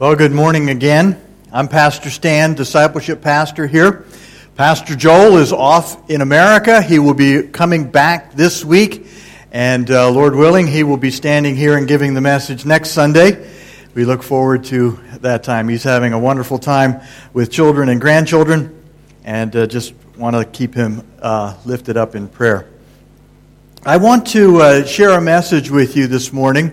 Well, good morning again. I'm Pastor Stan, discipleship pastor here. Pastor Joel is off in America. He will be coming back this week, and uh, Lord willing, he will be standing here and giving the message next Sunday. We look forward to that time. He's having a wonderful time with children and grandchildren, and uh, just want to keep him uh, lifted up in prayer. I want to uh, share a message with you this morning.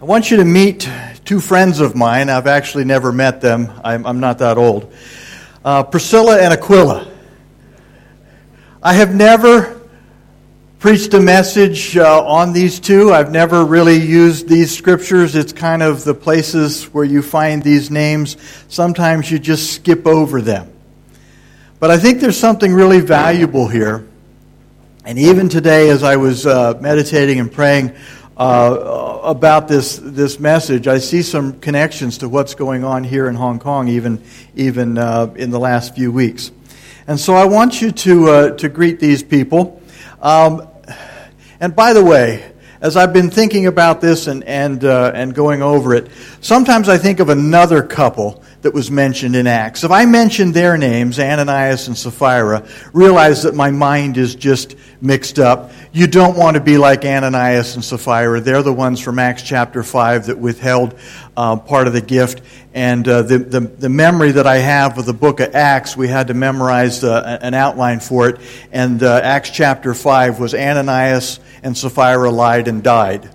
I want you to meet two friends of mine. I've actually never met them, I'm, I'm not that old. Uh, Priscilla and Aquila. I have never preached a message uh, on these two. I've never really used these scriptures. It's kind of the places where you find these names. Sometimes you just skip over them. But I think there's something really valuable here. And even today, as I was uh, meditating and praying uh, about this this message, I see some connections to what's going on here in Hong Kong, even even uh, in the last few weeks. And so I want you to uh, to greet these people. Um, and by the way, as I've been thinking about this and and uh, and going over it, sometimes I think of another couple that was mentioned in Acts. If I mention their names, Ananias and Sapphira, realize that my mind is just mixed up. You don't want to be like Ananias and Sapphira. They're the ones from Acts chapter 5 that withheld uh, part of the gift. And uh, the, the, the, memory that I have of the book of Acts, we had to memorize uh, an outline for it. And uh, Acts chapter 5 was Ananias and Sapphira lied and died.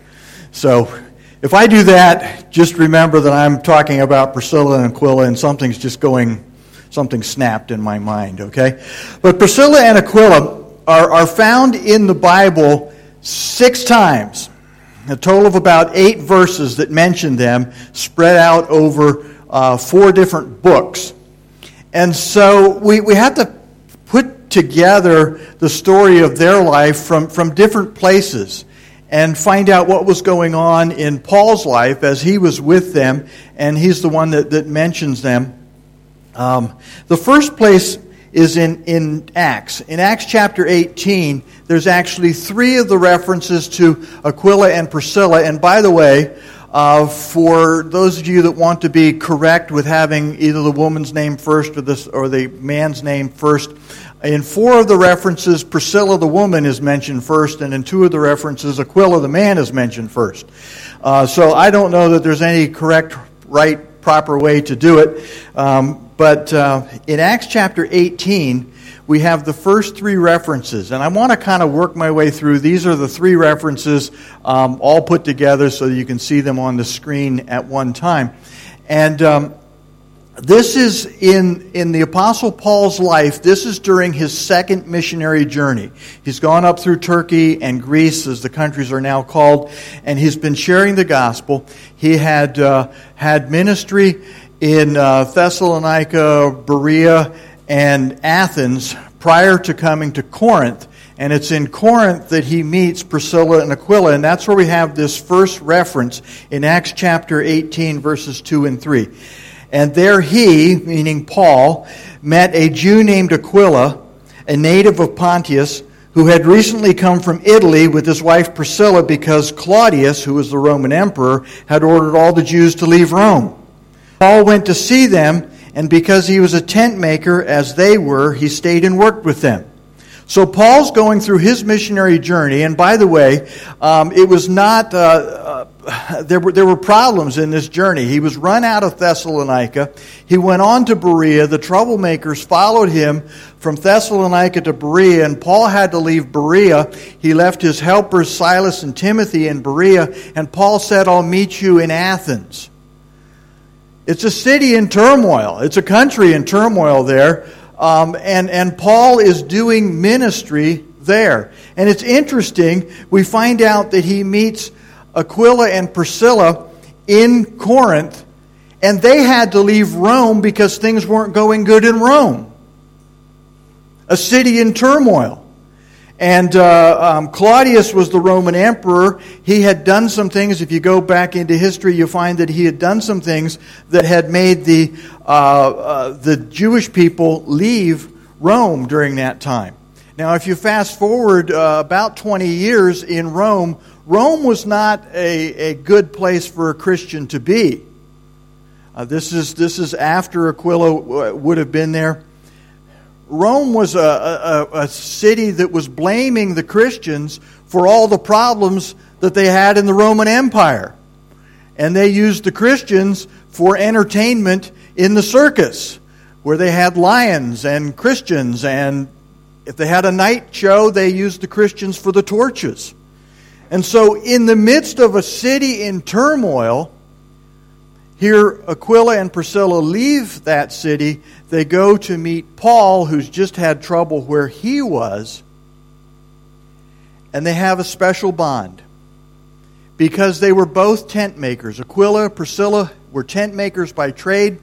So if I do that, just remember that I'm talking about Priscilla and Aquila and something's just going, something snapped in my mind, okay? But Priscilla and Aquila are, are found in the Bible six times, a total of about eight verses that mention them, spread out over uh, four different books. And so we, we have to put together the story of their life from, from different places and find out what was going on in Paul's life as he was with them, and he's the one that, that mentions them. Um, the first place is in, in Acts. In Acts chapter 18, there's actually three of the references to Aquila and Priscilla. And by the way, uh, for those of you that want to be correct with having either the woman's name first or, this, or the man's name first, in four of the references, Priscilla the woman is mentioned first, and in two of the references, Aquila the man is mentioned first. Uh, so I don't know that there's any correct, right, proper way to do it. Um, but uh, in Acts chapter 18, we have the first three references. And I want to kind of work my way through. These are the three references um, all put together so you can see them on the screen at one time. And um, this is in, in the Apostle Paul's life, this is during his second missionary journey. He's gone up through Turkey and Greece, as the countries are now called, and he's been sharing the gospel. He had uh, had ministry in uh, Thessalonica, Berea, and Athens prior to coming to Corinth. And it's in Corinth that he meets Priscilla and Aquila, and that's where we have this first reference in Acts chapter 18, verses 2 and 3. And there he, meaning Paul, met a Jew named Aquila, a native of Pontus, who had recently come from Italy with his wife Priscilla because Claudius, who was the Roman emperor, had ordered all the Jews to leave Rome. Paul went to see them, and because he was a tent maker, as they were, he stayed and worked with them. So Paul's going through his missionary journey, and by the way, um, it was not. Uh, uh, there were there were problems in this journey. He was run out of Thessalonica. He went on to Berea. The troublemakers followed him from Thessalonica to Berea, and Paul had to leave Berea. He left his helpers Silas and Timothy in Berea, and Paul said, "I'll meet you in Athens." It's a city in turmoil. It's a country in turmoil there. Um, and, and Paul is doing ministry there. And it's interesting, we find out that he meets Aquila and Priscilla in Corinth, and they had to leave Rome because things weren't going good in Rome, a city in turmoil. And uh, um, Claudius was the Roman emperor. He had done some things. If you go back into history, you find that he had done some things that had made the, uh, uh, the Jewish people leave Rome during that time. Now, if you fast forward uh, about 20 years in Rome, Rome was not a, a good place for a Christian to be. Uh, this, is, this is after Aquila would have been there. Rome was a, a, a city that was blaming the Christians for all the problems that they had in the Roman Empire. And they used the Christians for entertainment in the circus, where they had lions and Christians, and if they had a night show, they used the Christians for the torches. And so, in the midst of a city in turmoil, here Aquila and Priscilla leave that city. They go to meet Paul, who's just had trouble where he was, and they have a special bond because they were both tent makers. Aquila, Priscilla were tent makers by trade,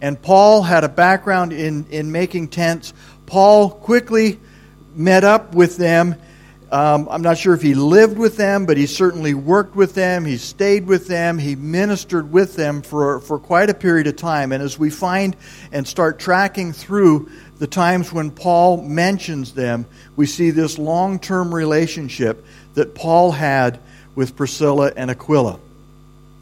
and Paul had a background in, in making tents. Paul quickly met up with them. Um, I'm not sure if he lived with them, but he certainly worked with them. He stayed with them. He ministered with them for, for quite a period of time. And as we find and start tracking through the times when Paul mentions them, we see this long term relationship that Paul had with Priscilla and Aquila.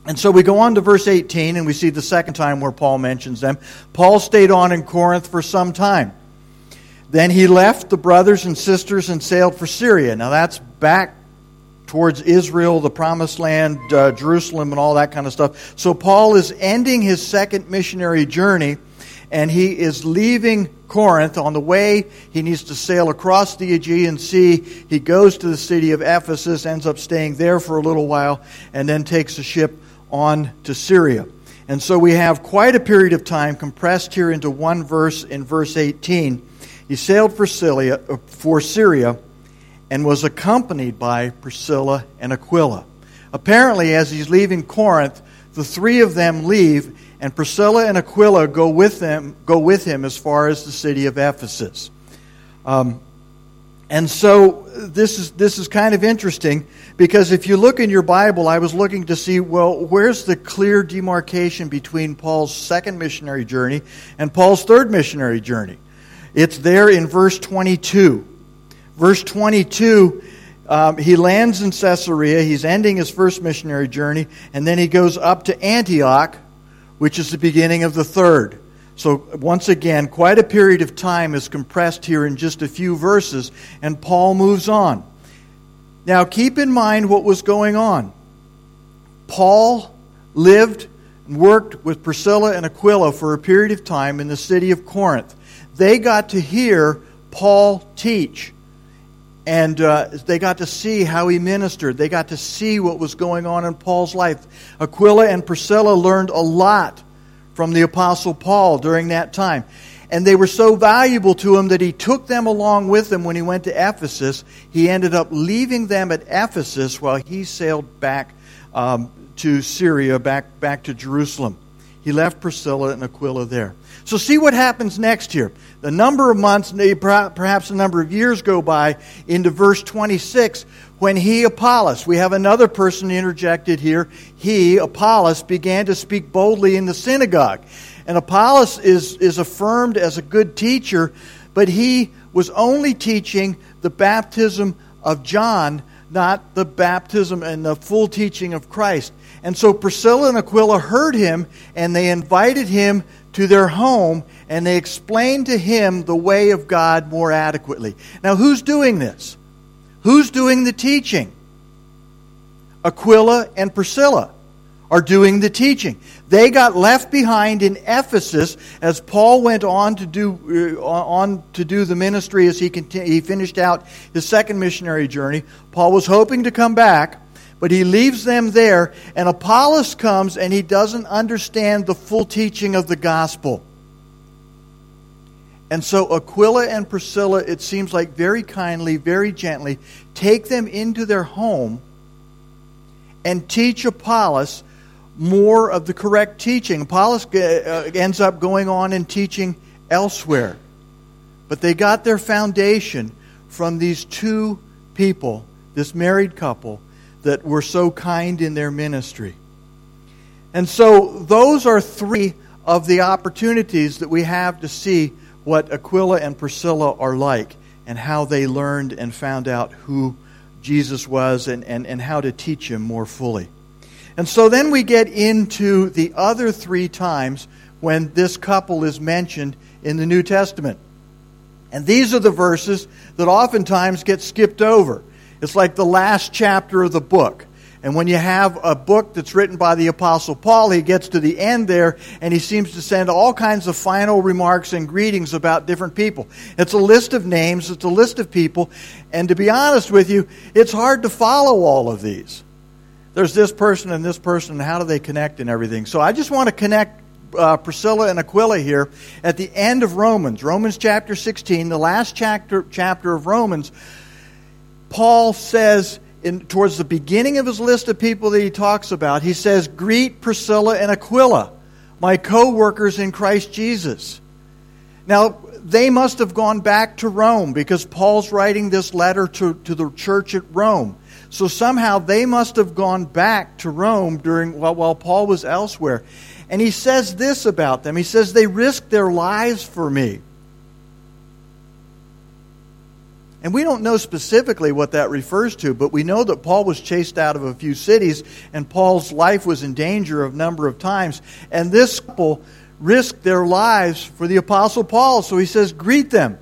And so we go on to verse 18 and we see the second time where Paul mentions them. Paul stayed on in Corinth for some time. Then he left the brothers and sisters and sailed for Syria. Now that's back towards Israel, the promised land, uh, Jerusalem, and all that kind of stuff. So Paul is ending his second missionary journey and he is leaving Corinth. On the way, he needs to sail across the Aegean Sea. He goes to the city of Ephesus, ends up staying there for a little while, and then takes a ship on to Syria. And so we have quite a period of time compressed here into one verse in verse 18. He sailed for Syria, for Syria and was accompanied by Priscilla and Aquila. Apparently, as he's leaving Corinth, the three of them leave and Priscilla and Aquila go with them, go with him as far as the city of Ephesus. Um, and so this is this is kind of interesting because if you look in your Bible, I was looking to see well, where's the clear demarcation between Paul's second missionary journey and Paul's third missionary journey? It's there in verse 22. Verse 22 um, he lands in Caesarea. He's ending his first missionary journey, and then he goes up to Antioch, which is the beginning of the third. So, once again, quite a period of time is compressed here in just a few verses, and Paul moves on. Now, keep in mind what was going on. Paul lived and worked with Priscilla and Aquila for a period of time in the city of Corinth. They got to hear Paul teach and uh, they got to see how he ministered. They got to see what was going on in Paul's life. Aquila and Priscilla learned a lot from the Apostle Paul during that time. And they were so valuable to him that he took them along with him when he went to Ephesus. He ended up leaving them at Ephesus while he sailed back um, to Syria, back, back to Jerusalem. He left Priscilla and Aquila there. So, see what happens next here. The number of months, perhaps a number of years go by into verse 26 when he, Apollos, we have another person interjected here. He, Apollos, began to speak boldly in the synagogue. And Apollos is, is affirmed as a good teacher, but he was only teaching the baptism of John, not the baptism and the full teaching of Christ. And so Priscilla and Aquila heard him, and they invited him to their home and they explained to him the way of God more adequately. Now, who's doing this? Who's doing the teaching? Aquila and Priscilla are doing the teaching. They got left behind in Ephesus as Paul went on to do uh, on to do the ministry as he he finished out his second missionary journey. Paul was hoping to come back, but he leaves them there, and Apollos comes and he doesn't understand the full teaching of the gospel. And so Aquila and Priscilla, it seems like very kindly, very gently, take them into their home and teach Apollos more of the correct teaching. Apollos uh, ends up going on and teaching elsewhere. But they got their foundation from these two people, this married couple, that were so kind in their ministry. And so, those are three of the opportunities that we have to see what Aquila and Priscilla are like and how they learned and found out who Jesus was and, and, and how to teach him more fully. And so then we get into the other three times when this couple is mentioned in the New Testament. And these are the verses that oftentimes get skipped over. It's like the last chapter of the book. And when you have a book that's written by the Apostle Paul, he gets to the end there and he seems to send all kinds of final remarks and greetings about different people. It's a list of names, it's a list of people, and to be honest with you, it's hard to follow all of these. There's this person and this person, and how do they connect and everything. So I just want to connect uh, Priscilla and Aquila here at the end of Romans, Romans chapter 16, the last chapter, chapter of Romans. Paul says, in, towards the beginning of his list of people that he talks about, he says, Greet Priscilla and Aquila, my co workers in Christ Jesus. Now, they must have gone back to Rome because Paul's writing this letter to, to the church at Rome. So somehow they must have gone back to Rome during while, while Paul was elsewhere. And he says this about them. He says, They risked their lives for me. And we don't know specifically what that refers to, but we know that Paul was chased out of a few cities and Paul's life was in danger a number of times. And this couple risked their lives for the Apostle Paul. So he says, Greet them.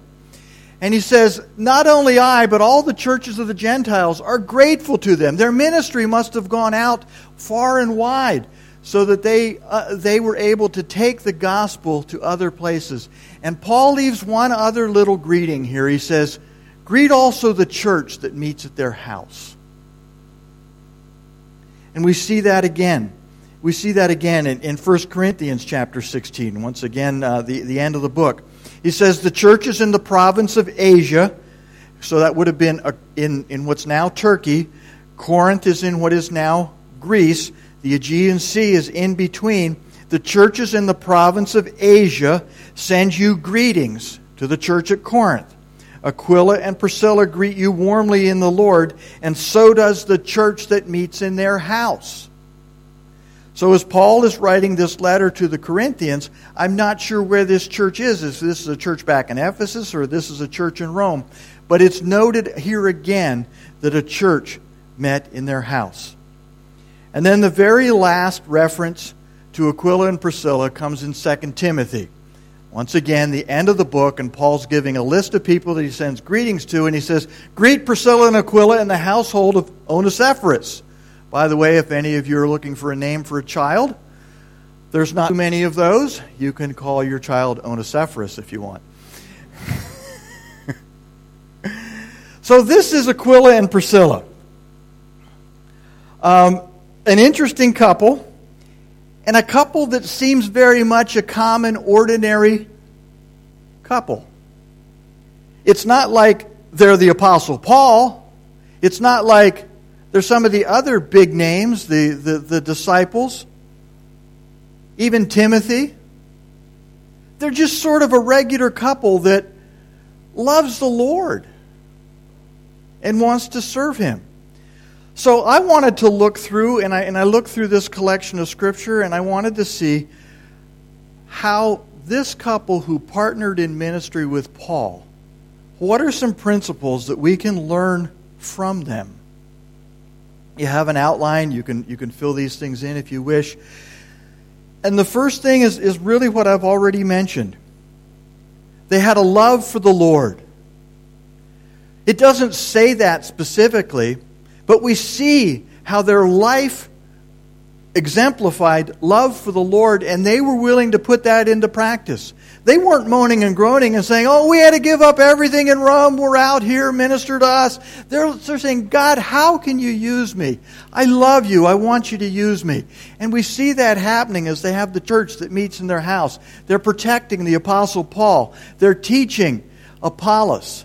And he says, Not only I, but all the churches of the Gentiles are grateful to them. Their ministry must have gone out far and wide so that they, uh, they were able to take the gospel to other places. And Paul leaves one other little greeting here. He says, Greet also the church that meets at their house. And we see that again. We see that again in, in 1 Corinthians chapter 16. Once again, uh, the, the end of the book. He says, The churches in the province of Asia, so that would have been uh, in, in what's now Turkey. Corinth is in what is now Greece. The Aegean Sea is in between. The churches in the province of Asia send you greetings to the church at Corinth. Aquila and Priscilla greet you warmly in the Lord, and so does the church that meets in their house. So, as Paul is writing this letter to the Corinthians, I'm not sure where this church is. If this is a church back in Ephesus or this is a church in Rome. But it's noted here again that a church met in their house. And then the very last reference to Aquila and Priscilla comes in 2 Timothy. Once again, the end of the book, and Paul's giving a list of people that he sends greetings to, and he says, Greet Priscilla and Aquila in the household of Onesiphorus. By the way, if any of you are looking for a name for a child, there's not too many of those. You can call your child Onesiphorus if you want. so this is Aquila and Priscilla. Um, an interesting couple, and a couple that seems very much a common, ordinary couple. It's not like they're the Apostle Paul. It's not like they're some of the other big names, the, the, the disciples, even Timothy. They're just sort of a regular couple that loves the Lord and wants to serve Him. So I wanted to look through, and I, and I looked through this collection of Scripture, and I wanted to see how this couple who partnered in ministry with Paul, what are some principles that we can learn from them? You have an outline, you can, you can fill these things in if you wish. And the first thing is, is really what I've already mentioned. They had a love for the Lord. It doesn't say that specifically, but we see how their life exemplified love for the Lord, and they were willing to put that into practice. They weren't moaning and groaning and saying, Oh, we had to give up everything in Rome. We're out here, minister to us. They're, they're saying, God, how can you use me? I love you. I want you to use me. And we see that happening as they have the church that meets in their house. They're protecting the Apostle Paul, they're teaching Apollos.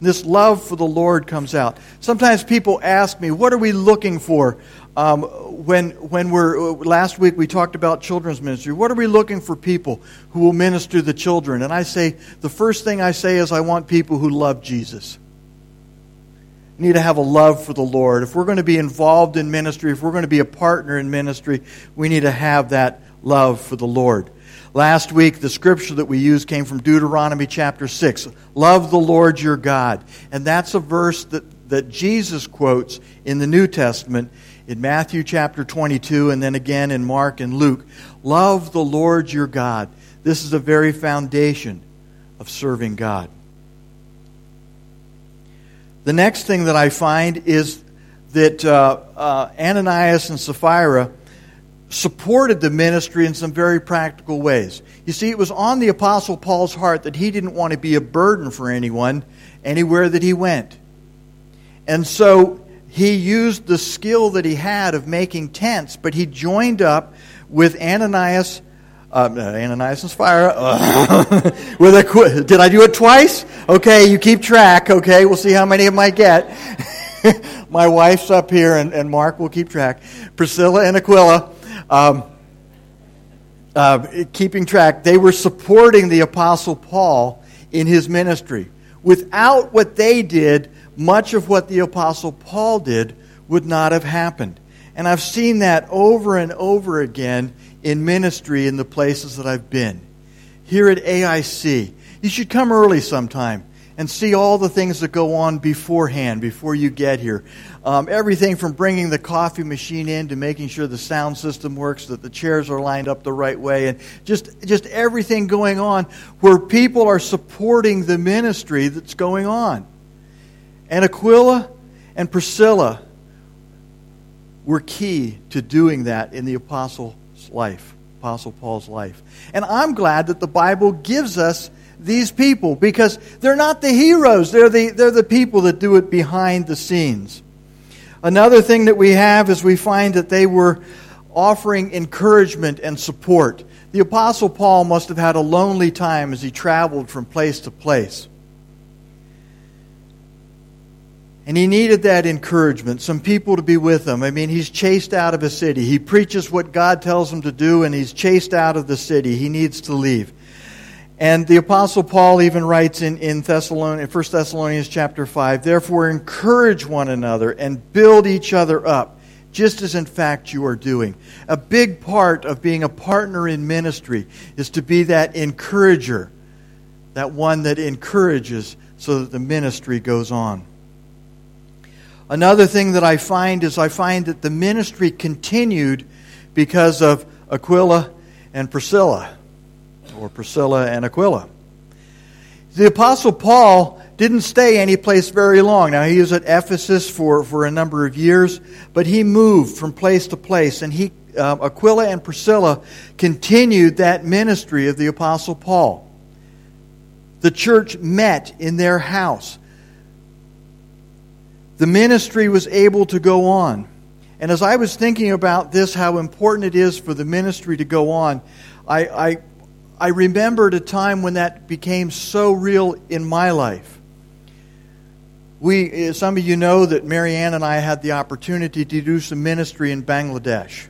This love for the Lord comes out. Sometimes people ask me, what are we looking for? Um, when, when we're, last week we talked about children's ministry. What are we looking for people who will minister the children? And I say, the first thing I say is I want people who love Jesus. Need to have a love for the Lord. If we're going to be involved in ministry, if we're going to be a partner in ministry, we need to have that love for the Lord. Last week, the scripture that we used came from Deuteronomy chapter 6. Love the Lord your God. And that's a verse that, that Jesus quotes in the New Testament in Matthew chapter 22 and then again in Mark and Luke. Love the Lord your God. This is the very foundation of serving God. The next thing that I find is that uh, uh, Ananias and Sapphira supported the ministry in some very practical ways. You see, it was on the Apostle Paul's heart that he didn't want to be a burden for anyone anywhere that he went. And so he used the skill that he had of making tents, but he joined up with Ananias. Uh, Ananias and Sapphira. Uh, with a, did I do it twice? Okay, you keep track. Okay, we'll see how many of them I get. My wife's up here, and, and Mark will keep track. Priscilla and Aquila um, uh, keeping track, they were supporting the Apostle Paul in his ministry. Without what they did, much of what the Apostle Paul did would not have happened. And I've seen that over and over again in ministry in the places that I've been. Here at AIC, you should come early sometime and see all the things that go on beforehand, before you get here. Um, everything from bringing the coffee machine in to making sure the sound system works, that the chairs are lined up the right way, and just, just everything going on where people are supporting the ministry that's going on. And Aquila and Priscilla were key to doing that in the apostle's life, Apostle Paul's life. And I'm glad that the Bible gives us these people because they're not the heroes, they're the, they're the people that do it behind the scenes. Another thing that we have is we find that they were offering encouragement and support. The Apostle Paul must have had a lonely time as he traveled from place to place. And he needed that encouragement, some people to be with him. I mean, he's chased out of a city. He preaches what God tells him to do, and he's chased out of the city. He needs to leave. And the Apostle Paul even writes in, in, Thessalonians, 1 Thessalonians chapter 5, Therefore encourage one another and build each other up, just as in fact you are doing. A big part of being a partner in ministry is to be that encourager, that one that encourages so that the ministry goes on. Another thing that I find is I find that the ministry continued because of Aquila and Priscilla or Priscilla and Aquila. The Apostle Paul didn't stay any place very long. Now, he was at Ephesus for, for a number of years, but he moved from place to place, and he, uh, Aquila and Priscilla continued that ministry of the Apostle Paul. The church met in their house. The ministry was able to go on. And as I was thinking about this, how important it is for the ministry to go on, I, I I remembered a time when that became so real in my life. We, eh, some of you know that Marianne and I had the opportunity to do some ministry in Bangladesh.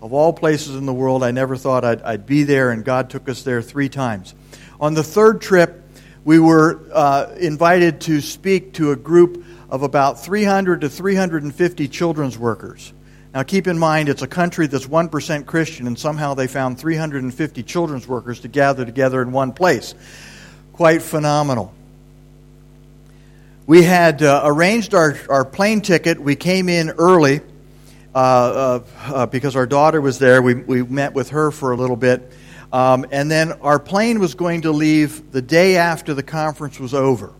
Of all places in the world, I never thought I'd, I'd be there, and God took us there three times. On the third trip, we were uh, invited to speak to a group of about 300 to 350 children's workers. Now, keep in mind, it's a country that's 1% Christian, and somehow they found 350 children's workers to gather together in one place. Quite phenomenal. We had uh, arranged our, our plane ticket. We came in early uh, uh, uh because our daughter was there. We, we met with her for a little bit. Um, and then our plane was going to leave the day after the conference was over.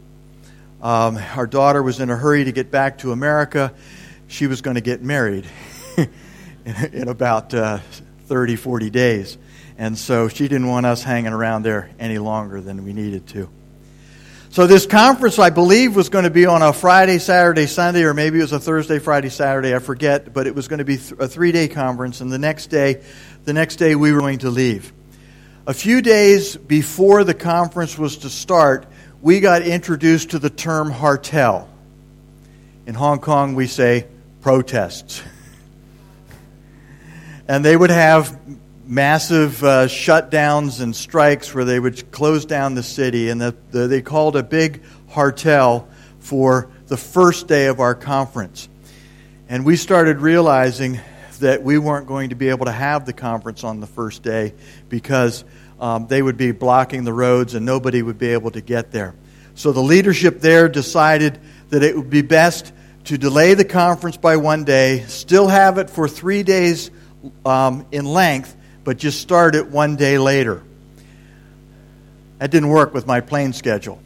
Um, our daughter was in a hurry to get back to America. She was going to get married. in about uh, 30, 40 days. And so she didn't want us hanging around there any longer than we needed to. So this conference, I believe, was going to be on a Friday, Saturday, Sunday, or maybe it was a Thursday, Friday, Saturday. I forget, but it was going to be a three-day conference. And the next day, the next day we were going to leave. A few days before the conference was to start, we got introduced to the term hartal. In Hong Kong, we say protests. and they would have massive uh, shutdowns and strikes where they would close down the city, and the, the, they called a big hartal for the first day of our conference. And we started realizing that we weren't going to be able to have the conference on the first day because um, they would be blocking the roads and nobody would be able to get there. So the leadership there decided that it would be best to delay the conference by one day, still have it for three days um, in length, but just start it one day later. That didn't work with my plane schedule.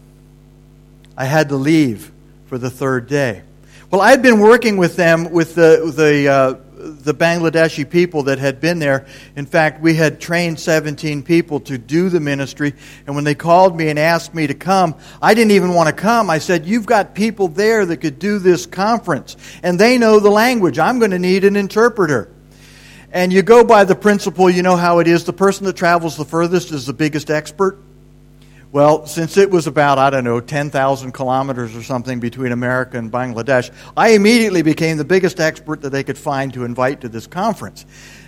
I had to leave for the third day. Well, I'd been working with them, with the, the, uh, the Bangladeshi people that had been there. In fact, we had trained 17 people to do the ministry. And when they called me and asked me to come, I didn't even want to come. I said, You've got people there that could do this conference, and they know the language. I'm going to need an interpreter. And you go by the principle, you know how it is the person that travels the furthest is the biggest expert. Well, since it was about, I don't know, 10,000 kilometers or something between America and Bangladesh, I immediately became the biggest expert that they could find to invite to this conference.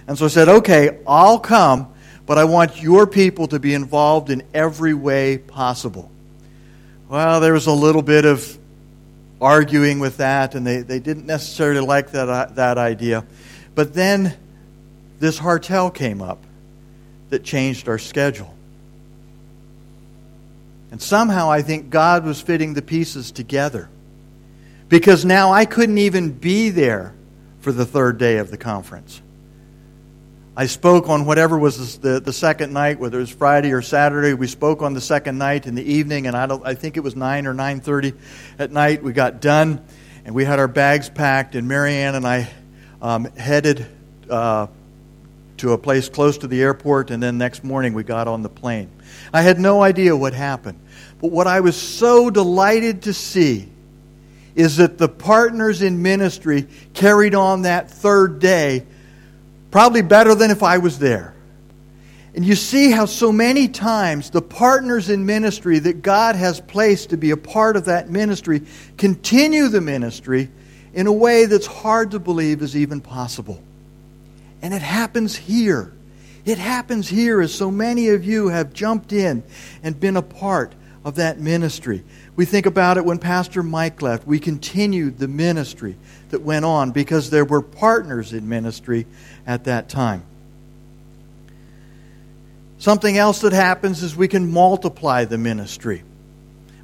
And so I said, okay, I'll come, but I want your people to be involved in every way possible. Well, there was a little bit of arguing with that, and they, they didn't necessarily like that, uh, that idea. But then this Hartal came up that changed our schedule. And somehow I think God was fitting the pieces together. Because now I couldn't even be there for the third day of the conference. I spoke on whatever was the, the second night, whether it was Friday or Saturday. We spoke on the second night in the evening, and I, don't, I think it was 9 or 9.30 at night. We got done, and we had our bags packed, and Marianne and I um, headed uh, to a place close to the airport, and then next morning we got on the plane. I had no idea what happened. But what I was so delighted to see is that the partners in ministry carried on that third day probably better than if I was there. And you see how so many times the partners in ministry that God has placed to be a part of that ministry continue the ministry in a way that's hard to believe is even possible. And it happens here. It happens here as so many of you have jumped in and been a part of that ministry. We think about it when Pastor Mike left. We continued the ministry that went on because there were partners in ministry at that time. Something else that happens is we can multiply the ministry.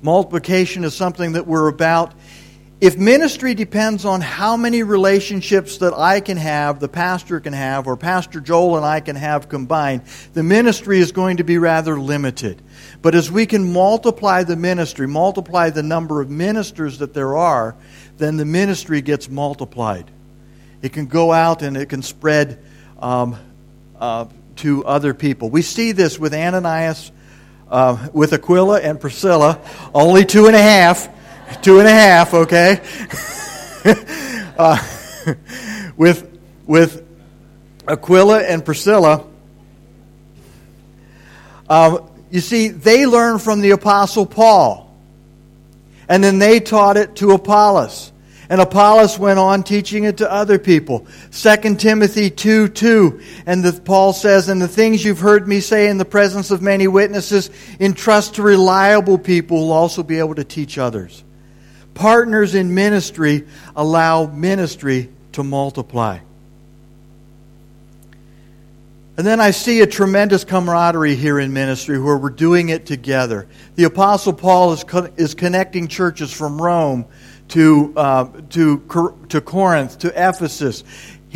Multiplication is something that we're about if ministry depends on how many relationships that I can have, the pastor can have, or Pastor Joel and I can have combined, the ministry is going to be rather limited. But as we can multiply the ministry, multiply the number of ministers that there are, then the ministry gets multiplied. It can go out and it can spread um, uh, to other people. We see this with Ananias, uh, with Aquila and Priscilla, only two and a half Two and a half, okay? uh, with, with Aquila and Priscilla, uh, you see, they learned from the Apostle Paul. And then they taught it to Apollos. And Apollos went on teaching it to other people. 2 Timothy 2 2. And the, Paul says, And the things you've heard me say in the presence of many witnesses, entrust to reliable people who will also be able to teach others partners in ministry allow ministry to multiply. And then I see a tremendous camaraderie here in ministry where we're doing it together. The Apostle Paul is, co- is connecting churches from Rome to, uh, to, to Corinth, to Ephesus.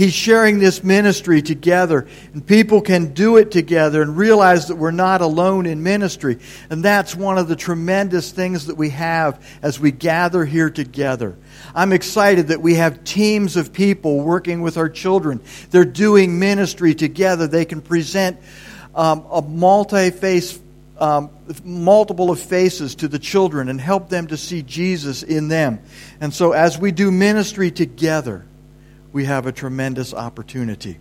He's sharing this ministry together, and people can do it together and realize that we're not alone in ministry. And that's one of the tremendous things that we have as we gather here together. I'm excited that we have teams of people working with our children. They're doing ministry together. They can present um, a multi face um, multiple of faces to the children and help them to see Jesus in them. And so, as we do ministry together, we have a tremendous opportunity.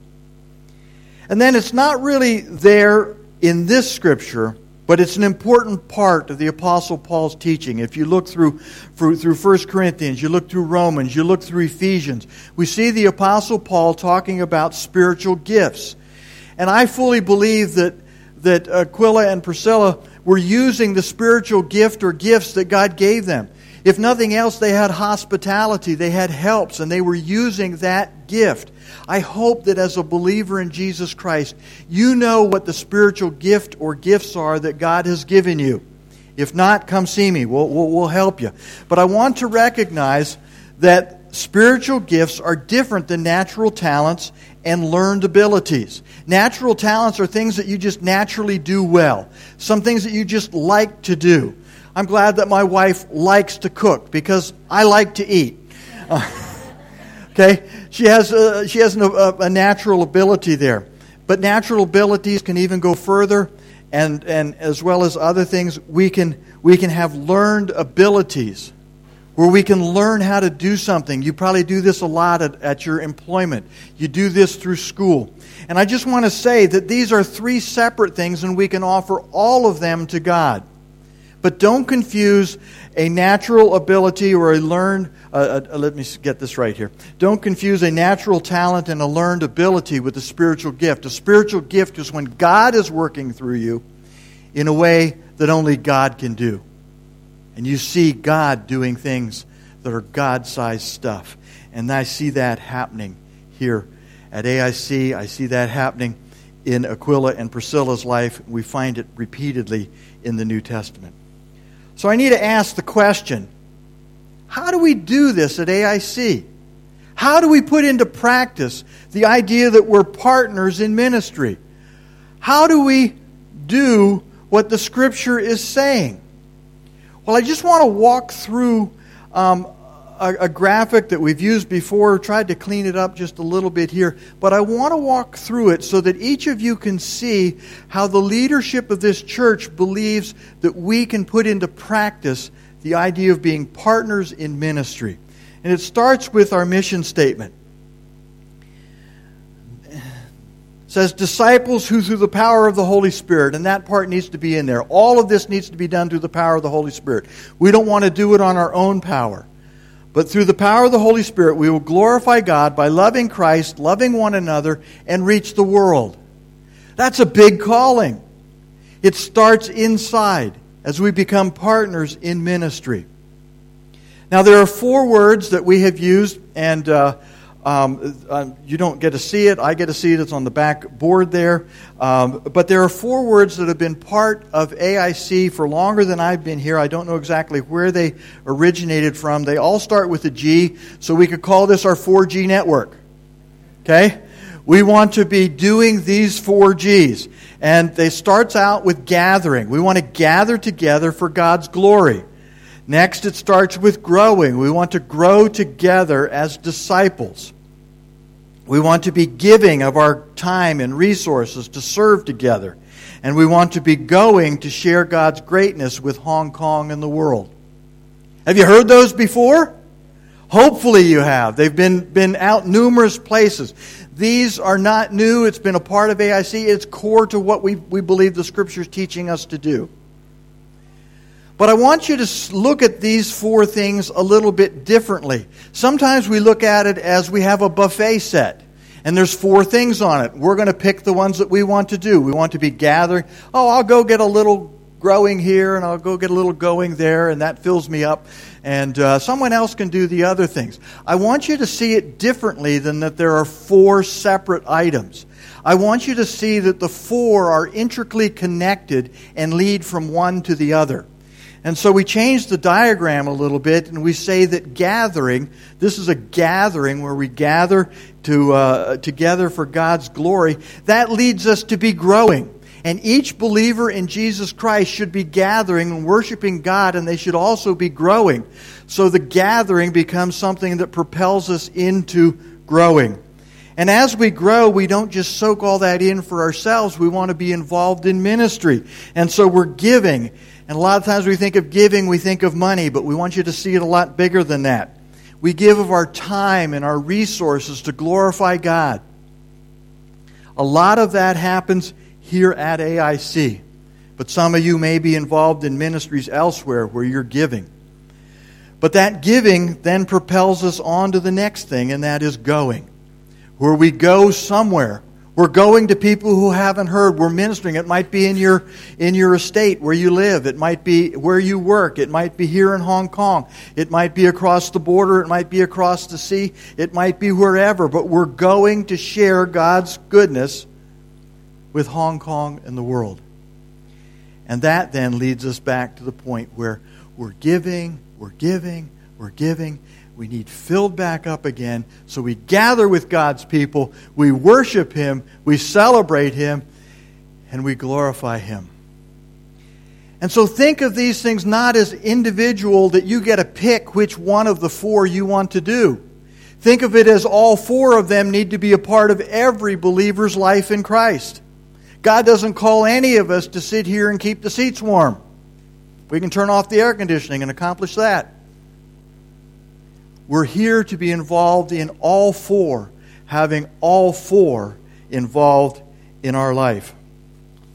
And then it's not really there in this scripture, but it's an important part of the Apostle Paul's teaching. If you look through, through, through 1 Corinthians, you look through Romans, you look through Ephesians, we see the Apostle Paul talking about spiritual gifts. And I fully believe that, that Aquila and Priscilla were using the spiritual gift or gifts that God gave them. If nothing else, they had hospitality, they had helps, and they were using that gift. I hope that as a believer in Jesus Christ, you know what the spiritual gift or gifts are that God has given you. If not, come see me. We'll, we'll, we'll help you. But I want to recognize that spiritual gifts are different than natural talents and learned abilities. Natural talents are things that you just naturally do well, some things that you just like to do. I'm glad that my wife likes to cook because I like to eat. Uh, okay? She has, a, she has a, a natural ability there. But natural abilities can even go further, and, and as well as other things, we can, we can have learned abilities where we can learn how to do something. You probably do this a lot at, at your employment. You do this through school. And I just want to say that these are three separate things, and we can offer all of them to God. But don't confuse a natural ability or a learned, uh, uh, let me get this right here. Don't confuse a natural talent and a learned ability with a spiritual gift. A spiritual gift is when God is working through you in a way that only God can do. And you see God doing things that are God sized stuff. And I see that happening here at AIC. I see that happening in Aquila and Priscilla's life. We find it repeatedly in the New Testament. So I need to ask the question how do we do this at AIC? How do we put into practice the idea that we're partners in ministry? How do we do what the Scripture is saying? Well, I just want to walk through um, a, a, graphic that we've used before, tried to clean it up just a little bit here, but I want to walk through it so that each of you can see how the leadership of this church believes that we can put into practice the idea of being partners in ministry. And it starts with our mission statement. It says disciples who through the power of the Holy Spirit, and that part needs to be in there. All of this needs to be done through the power of the Holy Spirit. We don't want to do it on our own power. But through the power of the Holy Spirit, we will glorify God by loving Christ, loving one another, and reach the world. That's a big calling. It starts inside as we become partners in ministry. Now, there are four words that we have used, and uh, um, uh, you don't get to see it. I get to see it. It's on the back board there. Um, but there are four words that have been part of AIC for longer than I've been here. I don't know exactly where they originated from. They all start with a G, so we could call this our 4G network. Okay? We want to be doing these four G's. And they starts out with gathering. We want to gather together for God's glory. Next, it starts with growing. We want to grow together as disciples. We want to be giving of our time and resources to serve together. And we want to be going to share God's greatness with Hong Kong and the world. Have you heard those before? Hopefully you have. They've been, been out numerous places. These are not new. It's been a part of AIC. It's core to what we, we believe the Scripture is teaching us to do. But I want you to look at these four things a little bit differently. Sometimes we look at it as we have a buffet set, and there's four things on it. We're going to pick the ones that we want to do. We want to be gathering. Oh, I'll go get a little growing here, and I'll go get a little going there, and that fills me up. And uh, someone else can do the other things. I want you to see it differently than that there are four separate items. I want you to see that the four are intricately connected and lead from one to the other. And so we change the diagram a little bit and we say that gathering, this is a gathering where we gather to, uh, together for God's glory, that leads us to be growing. And each believer in Jesus Christ should be gathering and worshiping God, and they should also be growing. So the gathering becomes something that propels us into growing. And as we grow, we don't just soak all that in for ourselves. We want to be involved in ministry. And so we're giving. And a lot of times we think of giving, we think of money, but we want you to see it a lot bigger than that. We give of our time and our resources to glorify God. A lot of that happens here at AIC, but some of you may be involved in ministries elsewhere where you're giving. But that giving then propels us on to the next thing, and that is going. Where we go somewhere we're going to people who haven't heard. We're ministering. It might be in your, in your estate where you live. It might be where you work. It might be here in Hong Kong. It might be across the border. It might be across the sea. It might be wherever. But we're going to share God's goodness with Hong Kong and the world. And that then leads us back to the point where we're giving, we're giving, we're giving. We need filled back up again. So we gather with God's people, we worship Him, we celebrate Him, and we glorify Him. And so think of these things not as individual that you get to pick which one of the four you want to do. Think of it as all four of them need to be a part of every believer's life in Christ. God doesn't call any of us to sit here and keep the seats warm. We can turn off the air conditioning and accomplish that. We're here to be involved in all four, having all four involved in our life.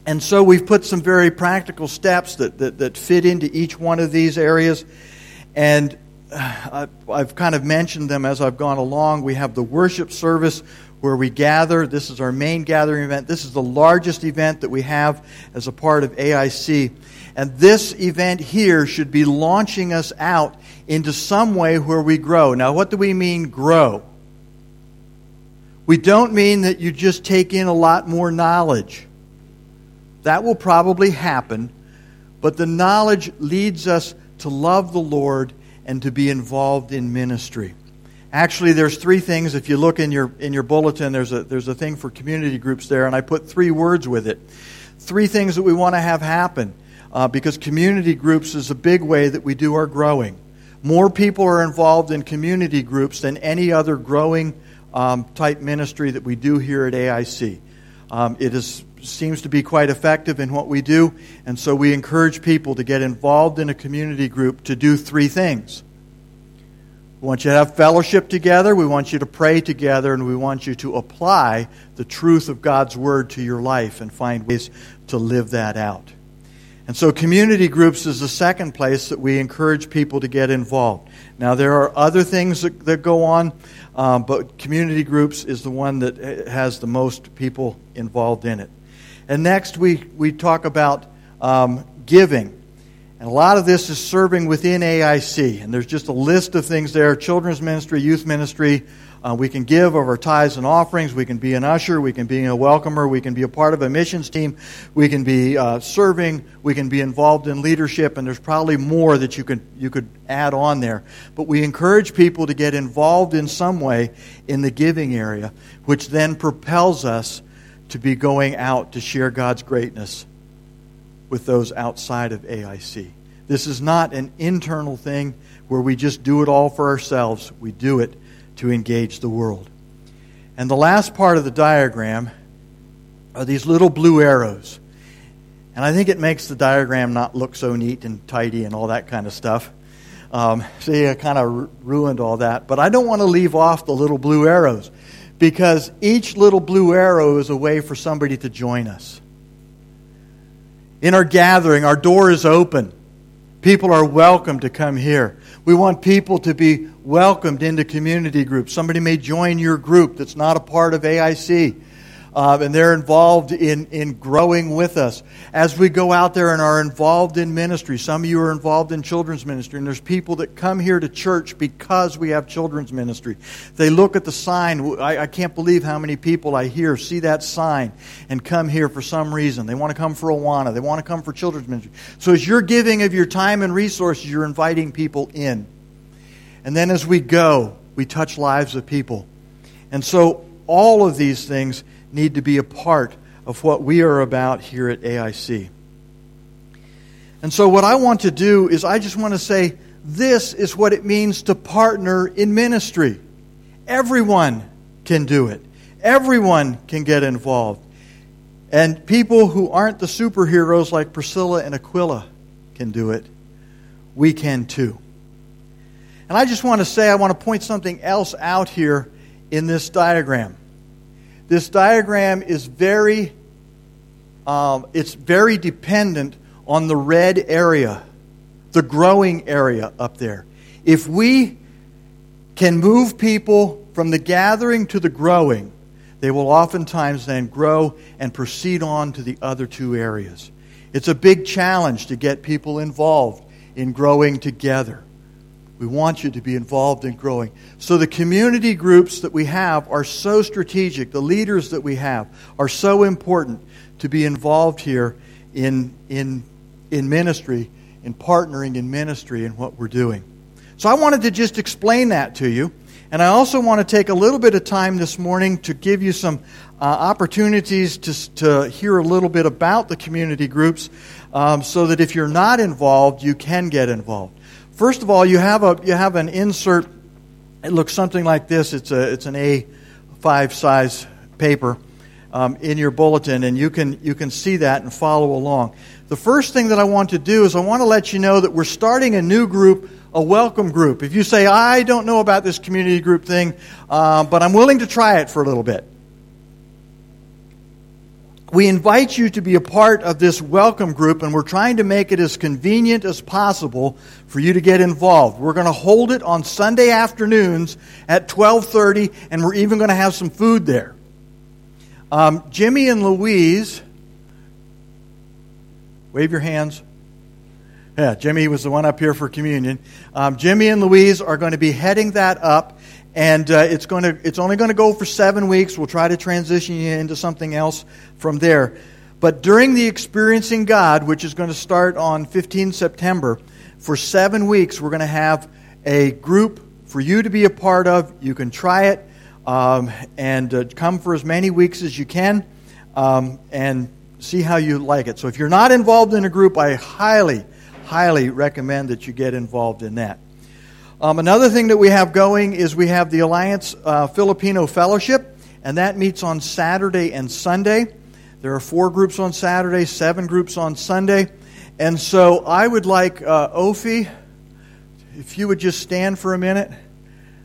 And so we've put some very practical steps that, that, that fit into each one of these areas. And uh, I've kind of mentioned them as I've gone along. We have the worship service where we gather. This is our main gathering event. This is the largest event that we have as a part of AIC. And this event here should be launching us out into some way where we grow. Now, what do we mean grow? We don't mean that you just take in a lot more knowledge. That will probably happen, but the knowledge leads us to love the Lord and to be involved in ministry. Actually, there's three things. If you look in your in your bulletin, there's a there's a thing for community groups there, and I put three words with it. Three things that we want to have happen uh, because community groups is a big way that we do our growing. More people are involved in community groups than any other growing um, type ministry that we do here at AIC. Um, it is, seems to be quite effective in what we do, and so we encourage people to get involved in a community group to do three things. We want you to have fellowship together, we want you to pray together, and we want you to apply the truth of God's Word to your life and find ways to live that out. And so, community groups is the second place that we encourage people to get involved. Now, there are other things that, that go on, um, but community groups is the one that has the most people involved in it. And next, we, we talk about um, giving. And a lot of this is serving within AIC. And there's just a list of things there children's ministry, youth ministry, uh, we can give of our tithes and offerings. We can be an usher. We can be a welcomer. We can be a part of a missions team. We can be uh, serving. We can be involved in leadership. And there's probably more that you could, you could add on there. But we encourage people to get involved in some way in the giving area, which then propels us to be going out to share God's greatness with those outside of AIC. This is not an internal thing where we just do it all for ourselves. We do it to engage the world. And the last part of the diagram are these little blue arrows. And I think it makes the diagram not look so neat and tidy and all that kind of stuff. Um, see, I kind of ruined all that. But I don't want to leave off the little blue arrows because each little blue arrow is a way for somebody to join us. In our gathering, our door is open. People are welcome to come here. We want people to be welcomed into community groups. Somebody may join your group that's not a part of AIC. Uh, and they're involved in, in growing with us. As we go out there and are involved in ministry, some of you are involved in children's ministry, and there's people that come here to church because we have children's ministry. They look at the sign. I, I can't believe how many people I hear see that sign and come here for some reason. They want to come for Awana, they want to come for children's ministry. So as you're giving of your time and resources, you're inviting people in. And then as we go, we touch lives of people. And so all of these things need to be a part of what we are about here at AIC. And so, what I want to do is, I just want to say this is what it means to partner in ministry. Everyone can do it, everyone can get involved. And people who aren't the superheroes like Priscilla and Aquila can do it. We can too. And I just want to say, I want to point something else out here in this diagram. This diagram is very, um, it's very dependent on the red area, the growing area up there. If we can move people from the gathering to the growing, they will oftentimes then grow and proceed on to the other two areas. It's a big challenge to get people involved in growing together. We want you to be involved in growing. So, the community groups that we have are so strategic. The leaders that we have are so important to be involved here in, in, in ministry, in partnering in ministry in what we're doing. So I wanted to just explain that to you. And I also want to take a little bit of time this morning to give you some uh, opportunities to, to hear a little bit about the community groups um, so that if you're not involved, you can get involved. First of all, you have, a, you have an insert. It looks something like this. It's, a, it's an A5 size paper um, in your bulletin, and you can, you can see that and follow along. The first thing that I want to do is I want to let you know that we're starting a new group a welcome group. If you say, I don't know about this community group thing, uh, but I'm willing to try it for a little bit, we invite you to be a part of this welcome group, and we're trying to make it as convenient as possible for you to get involved. We're going to hold it on Sunday afternoons at 12:30, and we're even going to have some food there. Um, Jimmy and Louise, wave your hands. Yeah, Jimmy was the one up here for communion. Um, Jimmy and Louise are going to be heading that up, and uh, it's going to it's only going to go for seven weeks. We'll try to transition you into something else from there. But during the experiencing God, which is going to start on 15 September, for seven weeks we're going to have a group for you to be a part of. You can try it um, and uh, come for as many weeks as you can, um, and see how you like it. So if you're not involved in a group, I highly highly recommend that you get involved in that. Um, another thing that we have going is we have the Alliance uh, Filipino Fellowship, and that meets on Saturday and Sunday. There are four groups on Saturday, seven groups on Sunday. And so I would like uh, if you would just stand for a minute,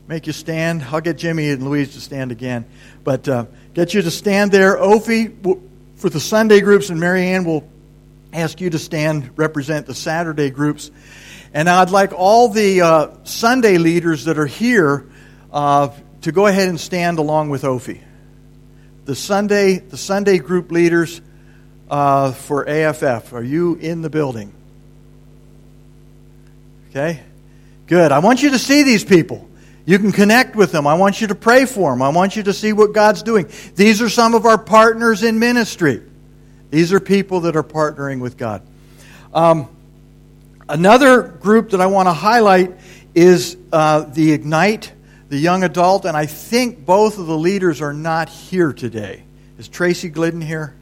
make you stand. I'll get Jimmy and Louise to stand again. But uh, get you to stand there. Ophi, for the Sunday groups, and Marianne will ask you to stand, represent the Saturday groups. And I'd like all the uh, Sunday leaders that are here uh, to go ahead and stand along with Ophi. The Sunday, the Sunday group leaders uh, for AFF, are you in the building? Okay? Good. I want you to see these people. You can connect with them. I want you to pray for them. I want you to see what God's doing. These are some of our partners in ministry. These are people that are partnering with God. Um, another group that I want to highlight is uh, the Ignite, the young adult, and I think both of the leaders are not here today. Is Tracy Glidden here?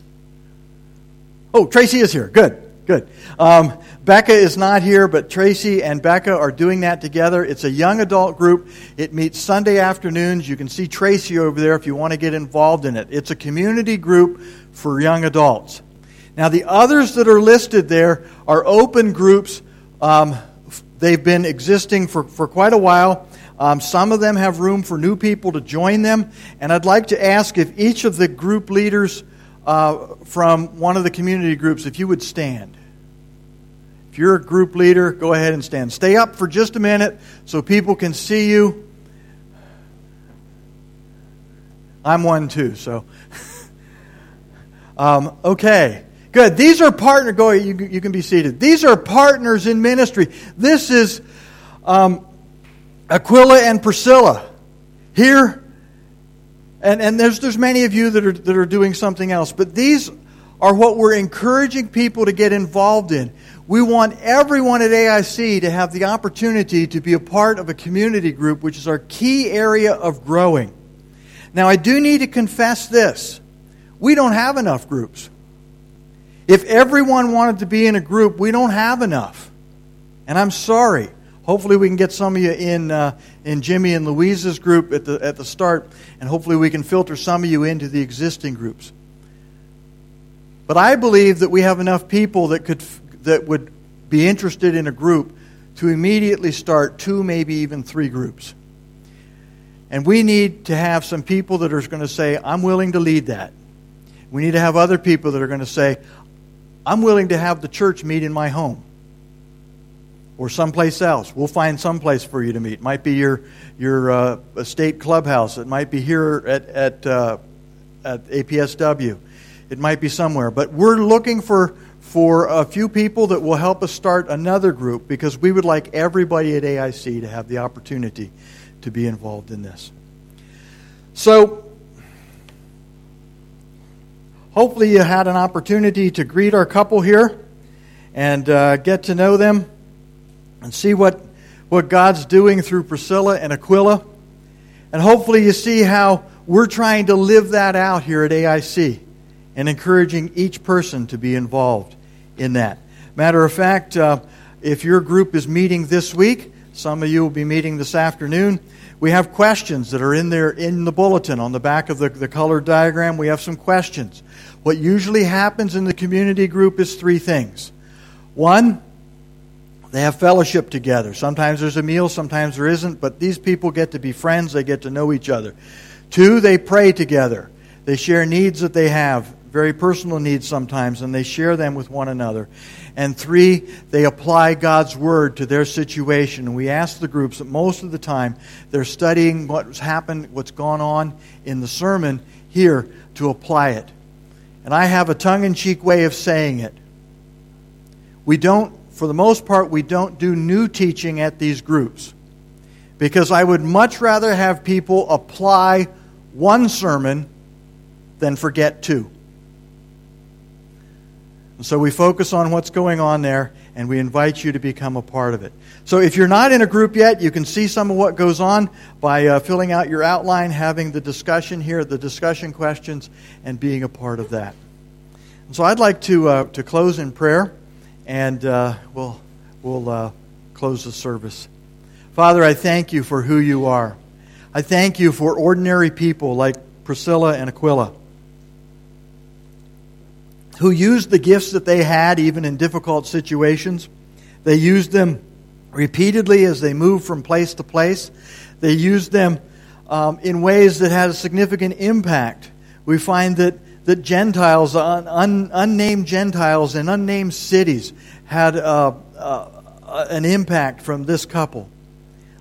Oh, Tracy is here. Good, good. Um, Becca is not here, but Tracy and Becca are doing that together. It's a young adult group. It meets Sunday afternoons. You can see Tracy over there if you want to get involved in it. It's a community group for young adults. Now, the others that are listed there are open groups. Um, they've been existing for, for quite a while. Um, some of them have room for new people to join them. And I'd like to ask if each of the group leaders uh, from one of the community groups, if you would stand. If you're a group leader, go ahead and stand. Stay up for just a minute so people can see you. I'm one too, so. Um, okay. Good. These are partner. Go. You, you can be seated. These are partners in ministry. This is um, Aquila and Priscilla here, and and there's there's many of you that are that are doing something else. But these are what we're encouraging people to get involved in. We want everyone at AIC to have the opportunity to be a part of a community group, which is our key area of growing. Now, I do need to confess this we don't have enough groups. If everyone wanted to be in a group, we don't have enough. And I'm sorry. Hopefully, we can get some of you in, uh, in Jimmy and Louise's group at the, at the start, and hopefully, we can filter some of you into the existing groups. But I believe that we have enough people that, could, that would be interested in a group to immediately start two, maybe even three groups. And we need to have some people that are going to say, I'm willing to lead that. We need to have other people that are going to say, I'm willing to have the church meet in my home or someplace else. We'll find some place for you to meet. It might be your your uh, state clubhouse. It might be here at at uh, at APSW. It might be somewhere. But we're looking for for a few people that will help us start another group because we would like everybody at AIC to have the opportunity to be involved in this. So hopefully you had an opportunity to greet our couple here and uh, get to know them and see what what God's doing through Priscilla and Aquila. And hopefully, you see how we're trying to live that out here at AIC and encouraging each person to be involved in that. Matter of fact, uh, if your group is meeting this week, some of you will be meeting this afternoon. We have questions that are in there in the bulletin on the back of the, the colored diagram. We have some questions. What usually happens in the community group is three things. One, they have fellowship together. Sometimes there's a meal, sometimes there isn't, but these people get to be friends, they get to know each other. Two, they pray together. They share needs that they have, very personal needs sometimes, and they share them with one another. And three, they apply God's Word to their situation. And we ask the groups that most of the time they're studying what's happened, what's gone on in the sermon here to apply it. And I have a tongue in cheek way of saying it. We don't, for the most part, we don't do new teaching at these groups. Because I would much rather have people apply one sermon than forget two. And so we focus on what's going on there, and we invite you to become a part of it. So if you're not in a group yet, you can see some of what goes on by uh, filling out your outline, having the discussion here, the discussion questions, and being a part of that. And so I'd like to, uh, to close in prayer, and uh, we'll, we'll uh, close the service. Father, I thank you for who you are. I thank you for ordinary people like Priscilla and Aquila who used the gifts that they had even in difficult situations. They used them repeatedly as they moved from place to place. They used them um, in ways that had a significant impact. We find that, that Gentiles, un, un, unnamed Gentiles in unnamed cities, had uh, uh, an impact from this couple.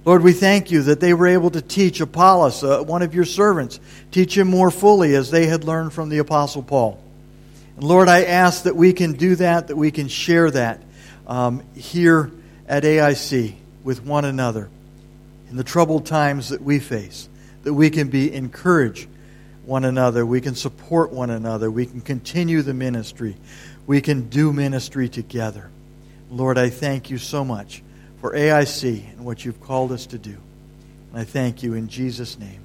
Lord, we thank you that they were able to teach Apollos, uh, one of your servants, teach him more fully as they had learned from the Apostle Paul. Lord, I ask that we can do that, that we can share that um, here at AIC with one another in the troubled times that we face, that we can be encourage one another, we can support one another, we can continue the ministry, we can do ministry together. Lord, I thank you so much for AIC and what you've called us to do. And I thank you in Jesus' name.